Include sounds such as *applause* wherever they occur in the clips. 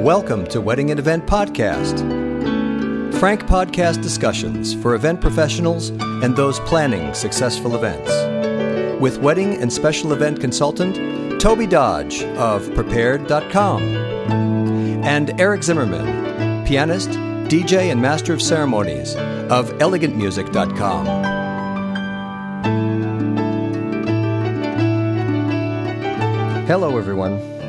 Welcome to Wedding and Event Podcast. Frank podcast discussions for event professionals and those planning successful events. With wedding and special event consultant Tobey Dodge of Prepaired.com and Eric Zimmermann, pianist, DJ, and master of ceremonies of ElegantMusic.com. Hello, everyone.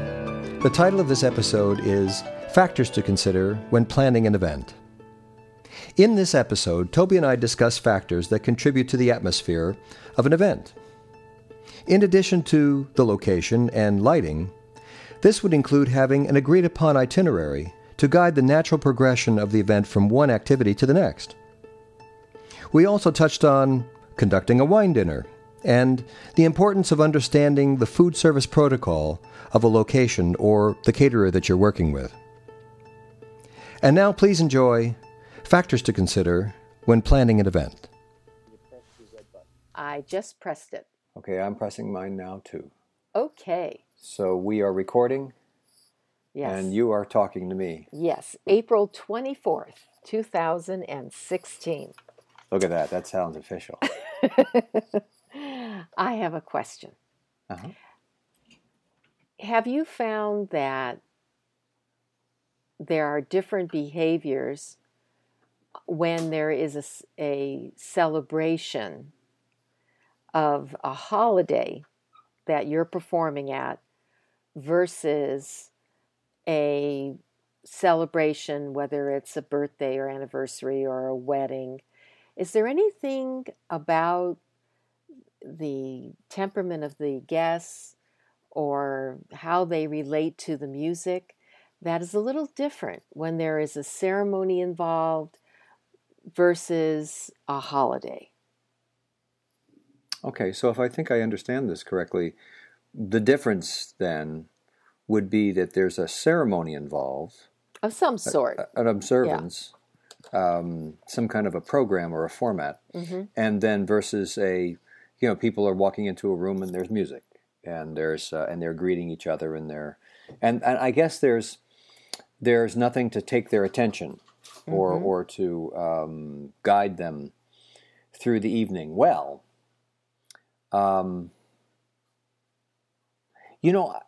The title of this episode is Factors to Consider When Planning an Event. In this episode, Tobey and I discuss factors that contribute to the atmosphere of an event. In addition to the location and lighting, this would include having an agreed upon itinerary to guide the natural progression of the event from one activity to the next. We also touched on conducting a wine dinner and the importance of understanding the food service protocol of a location or the caterer that you're working with. And now, please enjoy factors to consider when planning an event. I just pressed it. Okay, I'm pressing mine now too. Okay. So we are recording, Yes. and you are talking to me. Yes. April 24th, 2016. Look at that. That sounds official. *laughs* I have a question. Uh-huh. Have you found that there are different behaviors when there is a celebration of a holiday that you're performing at versus a celebration, whether it's a birthday or anniversary or a wedding? Is there anything about the temperament of the guests or how they relate to the music that is a little different when there is a ceremony involved versus a holiday. Okay, so if I think I understand this correctly, the difference then would be that there's a ceremony involved, Of some sort. an observance, um, some kind of a program or a format, hmm and then versus a, you know, people are walking into a room and there's music, and there's uh, and they're greeting each other and they're, and, and I guess there's there's nothing to take their attention, or Mhm. or to um, guide them through the evening. Well, um, you know,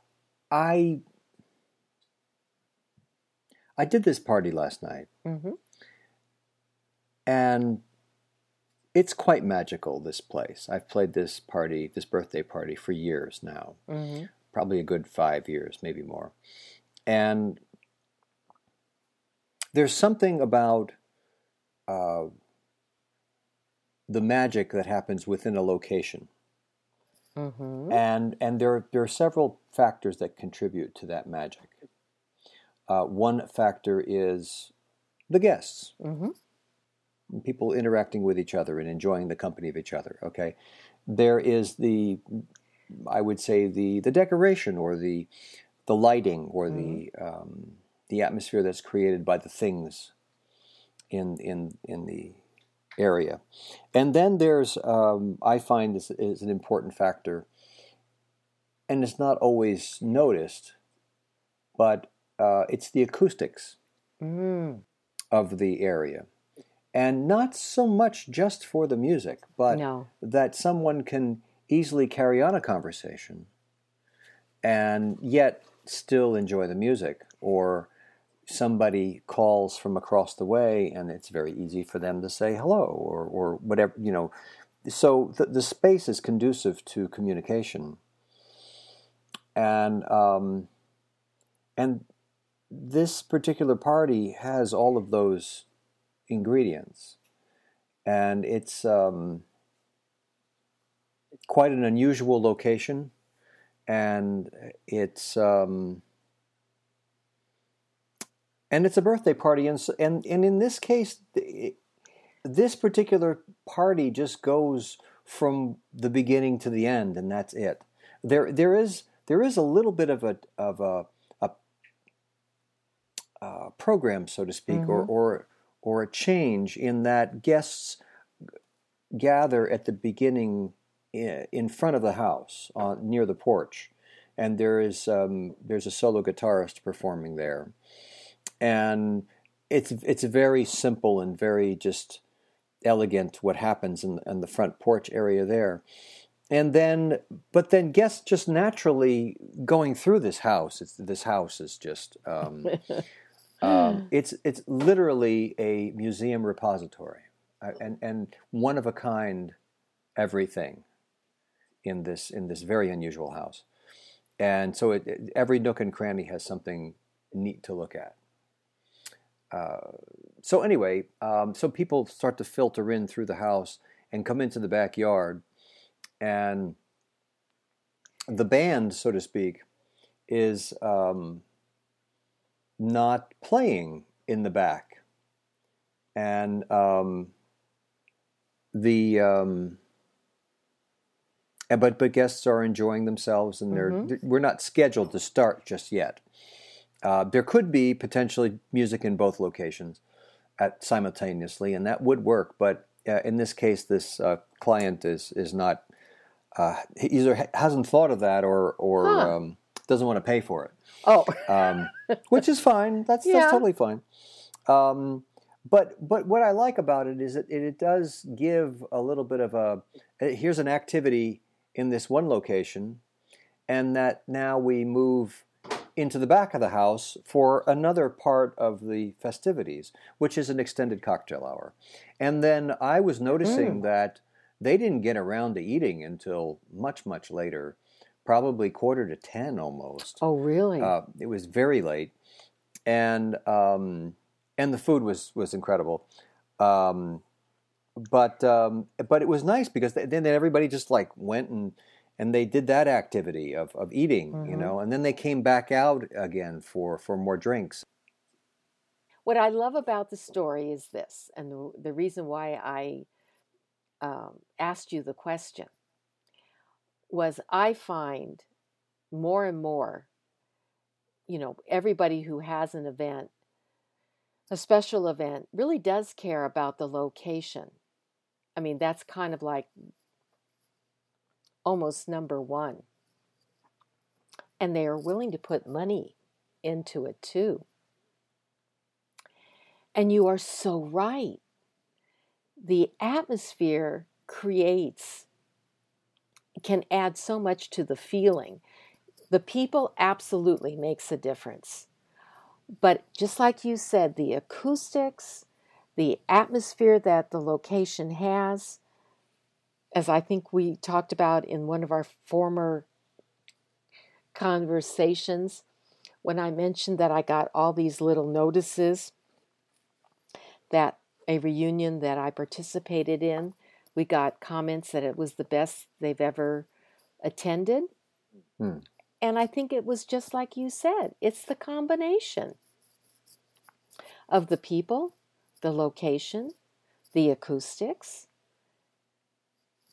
I I did this party last night, hmm and it's quite magical. This place. I've played this party, this birthday party, for years now. hmm Probably a good five years, maybe more. And there's something about uh, the magic that happens within a location. hmm and and there there are several factors that contribute to that magic. Uh, one factor is the guests, hmm people interacting with each other and enjoying the company of each other. Okay, there is the, I would say the the decoration or the the lighting or the um, the atmosphere that's created by the things in in in the area, and then there's um, I find this is an important factor and it's not always noticed, but uh, it's the acoustics mm of the area. And not so much just for the music, but No. that someone can easily carry on a conversation and yet still enjoy the music. Or somebody calls from across the way and it's very easy for them to say hello or, or whatever, you know. So the, the space is conducive to communication. And, um, and this particular party has all of those ingredients. And it's um, quite an unusual location. And it's um, and it's a birthday party, and and and in this case, this particular party just goes from the beginning to the end, and that's it. There there is there is a little bit of a of a a, uh program, so to speak, or Mhm. or or a change in that guests gather at the beginning in front of the house, near the porch, and there is um, there's a solo guitarist performing there, and it's it's very simple and very just elegant what happens in, in the front porch area there. And then but then guests just naturally going through this house. It's, this house is just um, *laughs* um, it's it's literally a museum repository uh, and and one of a kind everything in this in this very unusual house. And so it, it, every nook and cranny has something neat to look at. Uh, so anyway um, so people start to filter in through the house and come into the backyard and the band, so to speak, is um, not playing in the back, and um, the um, but but guests are enjoying themselves, and they're mm-hmm. we're not scheduled to start just yet. Uh, there could be potentially music in both locations at simultaneously, and that would work. But uh, in this case, this uh, client is is not uh, he either hasn't thought of that or or huh. um, doesn't want to pay for it. Oh, *laughs* um, which is fine. That's yeah. that's totally fine. Um, but but what I like about it is that it, it does give a little bit of a here's an activity in this one location, and that now we move into the back of the house for another part of the festivities, which is an extended cocktail hour. And then I was noticing mm. that they didn't get around to eating until much, much later, probably quarter to 10 almost. Oh, really? Uh, it was very late. And, um, and the food was, was incredible. Um, but, um, but it was nice because then everybody just like went and, and they did that activity of, of eating, mm-hmm. you know, and then they came back out again for, for more drinks. What I love about the story is this, and the, the reason why I um, asked you the question was I find more and more, you know, everybody who has an event, a special event, really does care about the location. I mean, that's kind of like almost number one. And they are willing to put money into it too. And you are so right the atmosphere creates can add so much to the feeling. The people absolutely makes a difference. But just like you said, the acoustics, the atmosphere that the location has, as I think we talked about in one of our former conversations, when I mentioned that I got all these little notices that a reunion that I participated in. We got comments that it was the best they've ever attended. Hmm. And I think it was just like you said it's the combination of the people, the location, the acoustics.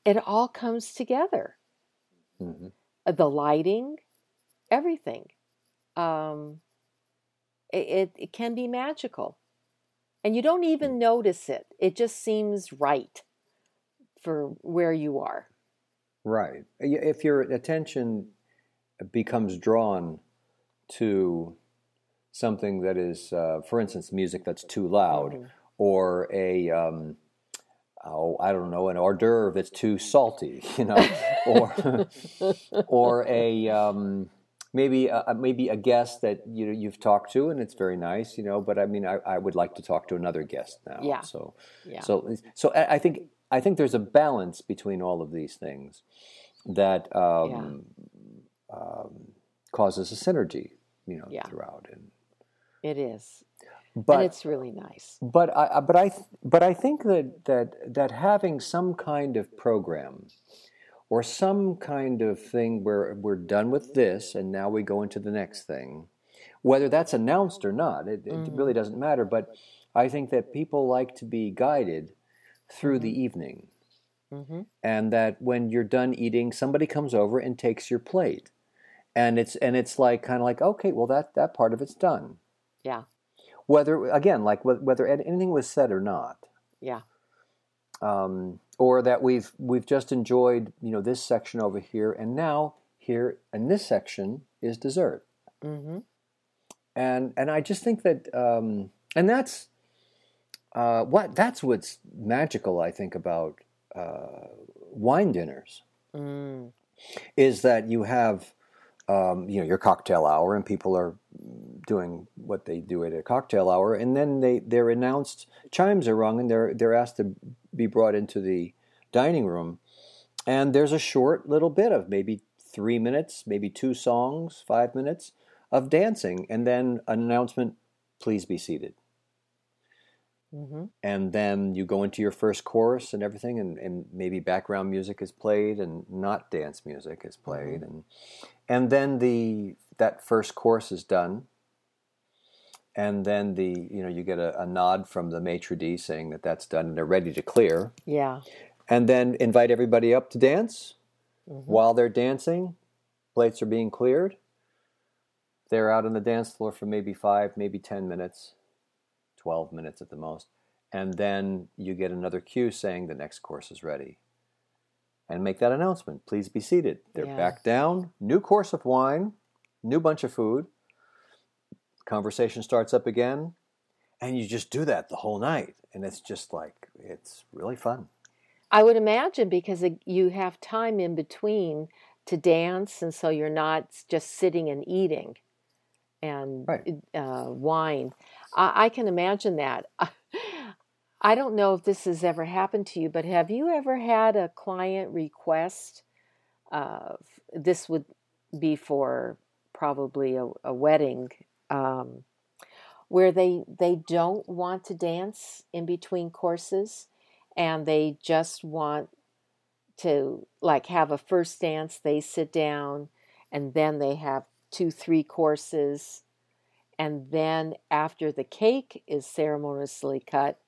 It all comes together. Mm-hmm. Uh, the lighting, everything. Um, it, it, can be magical and you don't even mm. notice it. It just seems right for where you are. Right. If your attention becomes drawn to something that is, uh, for instance, music that's too loud, mm-hmm. or a, um, oh, I don't know, an hors d'oeuvre that's too salty, *laughs* you know, or *laughs* or a um, maybe a, maybe a guest that you know you've talked to and it's very nice you know but i mean i, I would like to talk to another guest now yeah so yeah. so so i think i think there's a balance between all of these things that um, yeah. um, causes a synergy you know yeah. throughout and it is but and it's really nice but i but i but i think that that that having some kind of program or some kind of thing where we're done with this and now we go into the next thing. Whether that's announced or not, it, mm-hmm. it really doesn't matter. But I think that people like to be guided through mm-hmm. the evening. Mm-hmm. And that when you're done eating, somebody comes over and takes your plate. And it's and it's like kind of like okay, well that that part of it's done. Yeah. Whether again, like whether anything was said or not. Yeah. Um, or that we've we've just enjoyed you know this section over here, and now here in this section is dessert. Mm-hmm. and and I just think that um, and that's uh, what that's what's magical. I think about uh, wine dinners Mm. is that you have um, you know your cocktail hour and people are doing what they do at a cocktail hour and then they they're announced chimes are rung and they're they're asked to be brought into the dining room. And there's a short little bit of maybe three minutes maybe two songs five minutes of dancing and then an announcement please be seated. Hmm and then you go into your first chorus and everything and, and maybe background music is played and not dance music is played and and then the that first course is done and then the you know you get a, a nod from the maitre d saying that that's done and they're ready to clear. Yeah. and then invite everybody up to dance. Mhm. while they're dancing plates are being cleared. They're out on the dance floor for maybe five maybe ten minutes 12 minutes at the most. And then you get another cue saying the next course is ready. And make that announcement. Please be seated. They're Yeah. back down. New course of wine. New bunch of food conversation starts up again and you just do that the whole night and it's just like it's really fun I would imagine because you have time in between to dance, and so you're not just sitting and eating and Right. uh, wine. I, I can imagine that. *laughs* I don't know if this has ever happened to you, but have you ever had a client request? Uh, this would be for probably a, a wedding um, where they they don't want to dance in between courses and they just want to like have a first dance they sit down and then they have two three courses and then after the cake is ceremoniously cut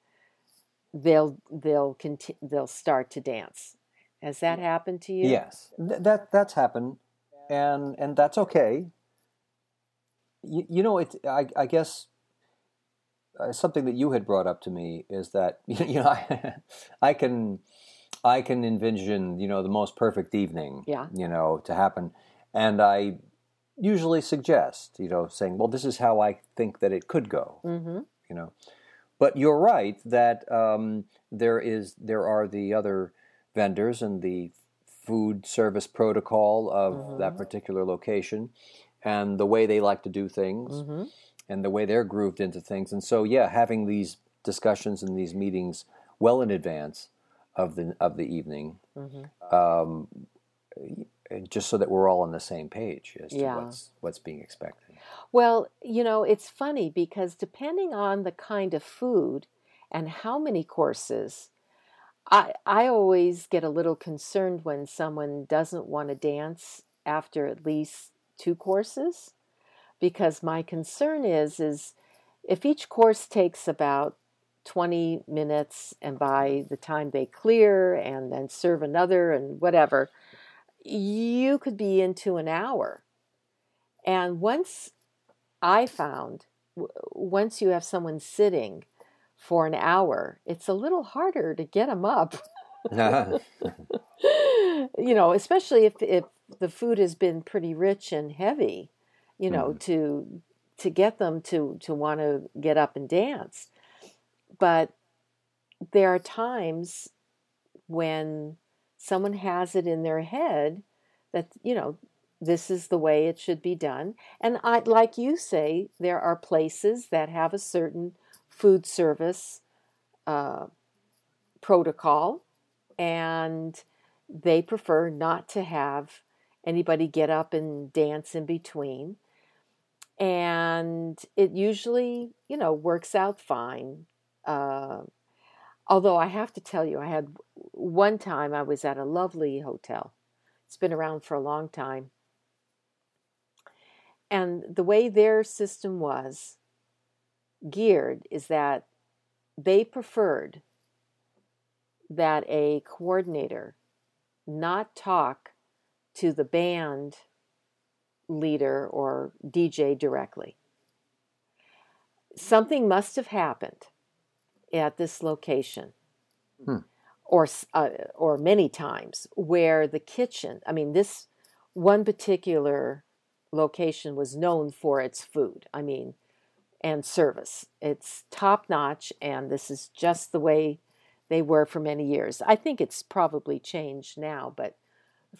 they'll they'll conti- they'll start to dance. Has that happened to you? Yes, Th- that that's happened, and and that's okay. You, you know, it. I, I guess uh, something that you had brought up to me is that *laughs* you know I, I can I can envision you know the most perfect evening. Yeah. You know to happen, and I usually suggest you know saying, well, this is how I think that it could go mm-hmm you know. But you're right that um, there is there are the other vendors and the food service protocol of that particular location, and the way they like to do things, mm-hmm and the way they're grooved into things. And so, yeah, having these discussions and these meetings well in advance of the of the evening, mm-hmm um, just so that we're all on the same page as to what's what's being expected. Well, you know, it's funny because depending on the kind of food and how many courses, I I always get a little concerned when someone doesn't want to dance after at least two courses because my concern is is if each course takes about 20 minutes and by the time they clear and then serve another and whatever you could be into an hour and once I found w- once you have someone sitting for an hour, it's a little harder to get them up. *laughs* *laughs* you know, especially if if the food has been pretty rich and heavy, you know, to to get them to to want to get up and dance. But there are times when someone has it in their head that you know this is the way it should be done and I, like you say there are places that have a certain food service uh, protocol and they prefer not to have anybody get up and dance in between. And it usually you know works out fine. Uh, although i have to tell you i had one time i was at a lovely hotel. It's been around for a long time. And the way their system was geared is that they preferred that a coordinator not talk to the band leader or DJ directly. Something must have happened at this location. Hmm. Or, uh, or many times where the kitchen, I mean, this one particular location was known for its food. I mean, and service. It's top notch, and this is just the way they were for many years. I think it's probably changed now, but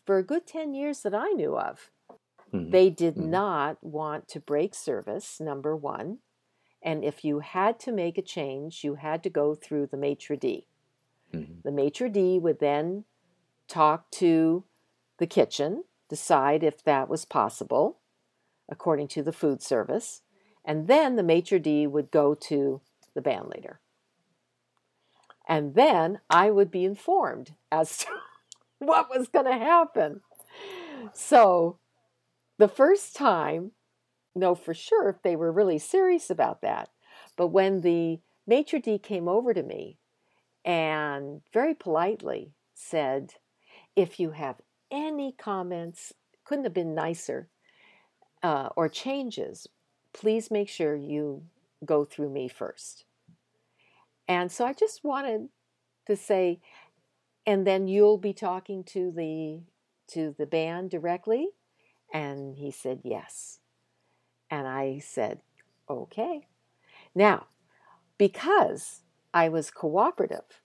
for a good 10 years that I knew of, mm-hmm. they did mm-hmm. not want to break service, number one. And if you had to make a change, you had to go through the maitre d'. Mm-hmm. The maitre d' would then talk to the kitchen, decide if that was possible according to the food service, and then the maitre d' would go to the band leader. And then I would be informed as to *laughs* what was going to happen. So the first time, know for sure if they were really serious about that. But when the maitre d' came over to me and very politely said, if you have any comments, couldn't have been nicer, uh, or changes, please make sure you go through me first. And so I just wanted to say, and then you'll be talking to the to the band directly and he said yes and i said okay now because i was cooperative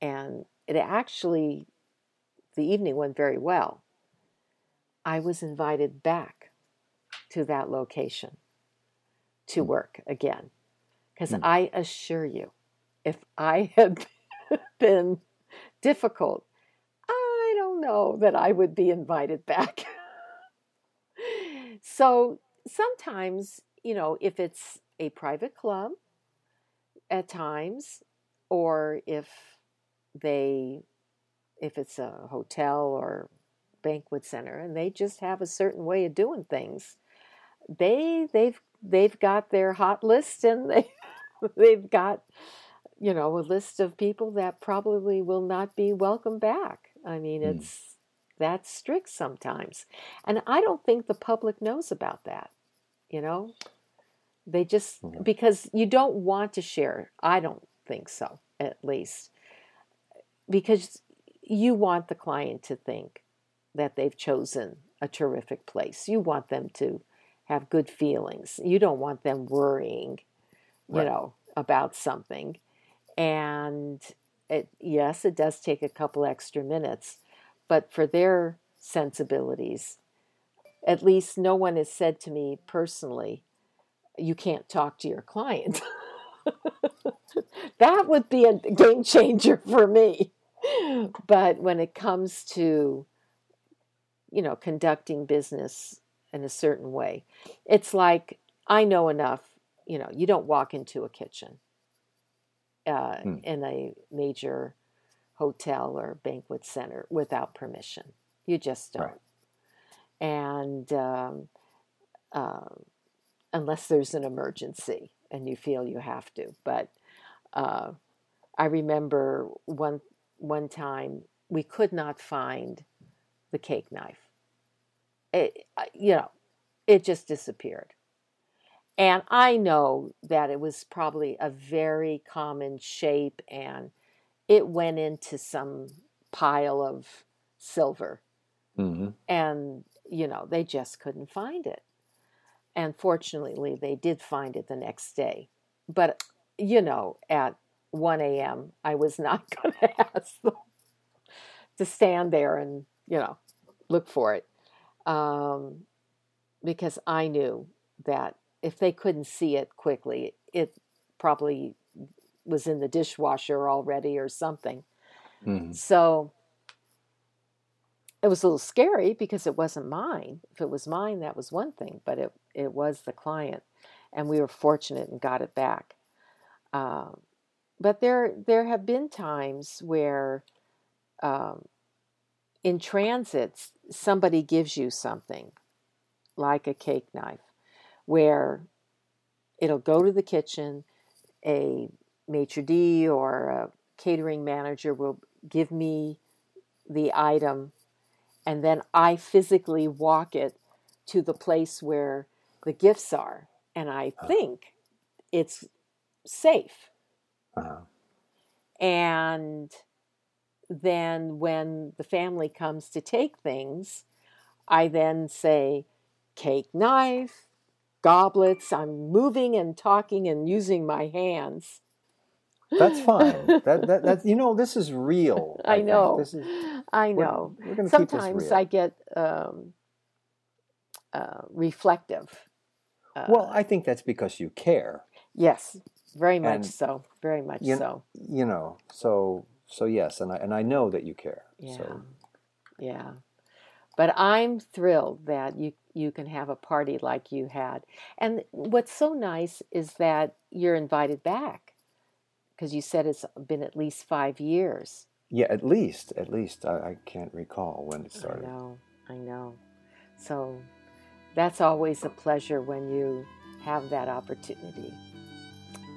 and it actually the evening went very well i was invited back to that location to hmm. work again because mm. i assure you if i *laughs* had been difficult, I don't know that I would be invited back. *laughs* so sometimes, you know, if it's a private club at times, or if they, if it's a hotel or banquet center and they just have a certain way of doing things, they they've they've got their hot list and *laughs* they they've got you know, a list of people that probably will not be welcome back. I mean, hmm. it's mm. that strict sometimes. And I don't think the public knows about that, you know? They just, mm-hmm. because you don't want to share. I don't think so, at least. Because you want the client to think that they've chosen a terrific place. You want them to have good feelings. You don't want them worrying, you right. know, about something. And it, yes, it does take a couple extra minutes, but for their sensibilities, at least no one has said to me personally, you can't talk to your client. *laughs* that would be a game changer for me. But when it comes to, you know, conducting business in a certain way, it's like I know enough, you know, you don't walk into a kitchen uh, hmm. in a major hotel or banquet center without permission. You just don't. Right. And um, uh, unless there's an emergency and you feel you have to. But uh, I remember one one time we could not find the cake knife. It, you know, it just disappeared. And I know that it was probably a very common shape and it went into some pile of silver. Mm-hmm. And, you know, they just couldn't find it. And fortunately, they did find it the next day. But, you know, at 1 a.m., I was *laughs* not going to ask them to stand there and, you know, look for it. Um, because I knew that if they couldn't see it quickly, it probably was in the dishwasher already or something. Mm-hmm. So it was a little scary because it wasn't mine. If it was mine, that was one thing, but it, it was the client. And we were fortunate and got it back. Um, but there, there have been times where um, in transits, somebody gives you something like a cake knife where it'll go to the kitchen, a maitre d' or a catering manager will give me the item, and then I physically walk it to the place where the gifts are, and I uh-huh. think it's safe. Uh-huh. And then when the family comes to take things, I then say, cake knife, goblets. I'm moving and talking and using my hands. That's fine. *laughs* that, that that's you know this is real. I, I know. This is, I know. We're, we're going to keep this Sometimes. I get um, uh, reflective. Uh, well, I think that's because you care. yes, very much and so. Very much you- so. You know, so so yes, and I and I know that you care. Yeah. So Yeah. But I'm thrilled that you you can have a party like you had. And what's so nice is that you're invited back because you said it's been at least 5 years. yeah, at least at least I, I can't recall when it started. I know. I know. So that's always a pleasure when you have that opportunity.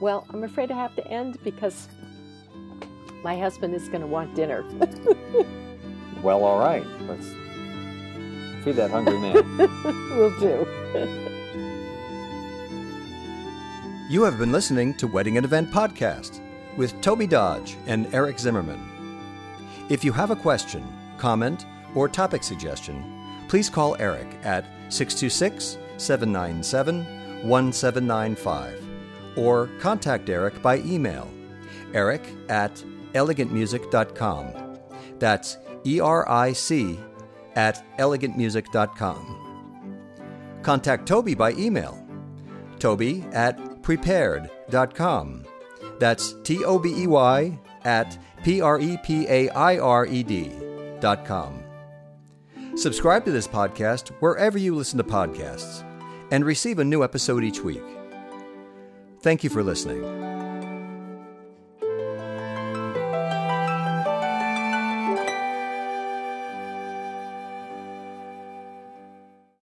Well, I'm afraid I have to end because my husband is going to want dinner. *laughs* Well, all right. Let's feed that hungry man. *laughs* Will do. You have been listening to Wedding and Event Podcast with Tobey Dodge and Eric Zimmermann. If you have a question, comment, or topic suggestion, please call Eric at 626 797 1795 or contact Eric by email eric at elegantmusic.com. That's E R I C at elegantmusic.com. Contact Tobey by email tobey at prepaired.com. That's T O B E Y at P R E P A I R E D dot com. Subscribe to this podcast wherever you listen to podcasts and receive a new episode each week. Thank you for listening.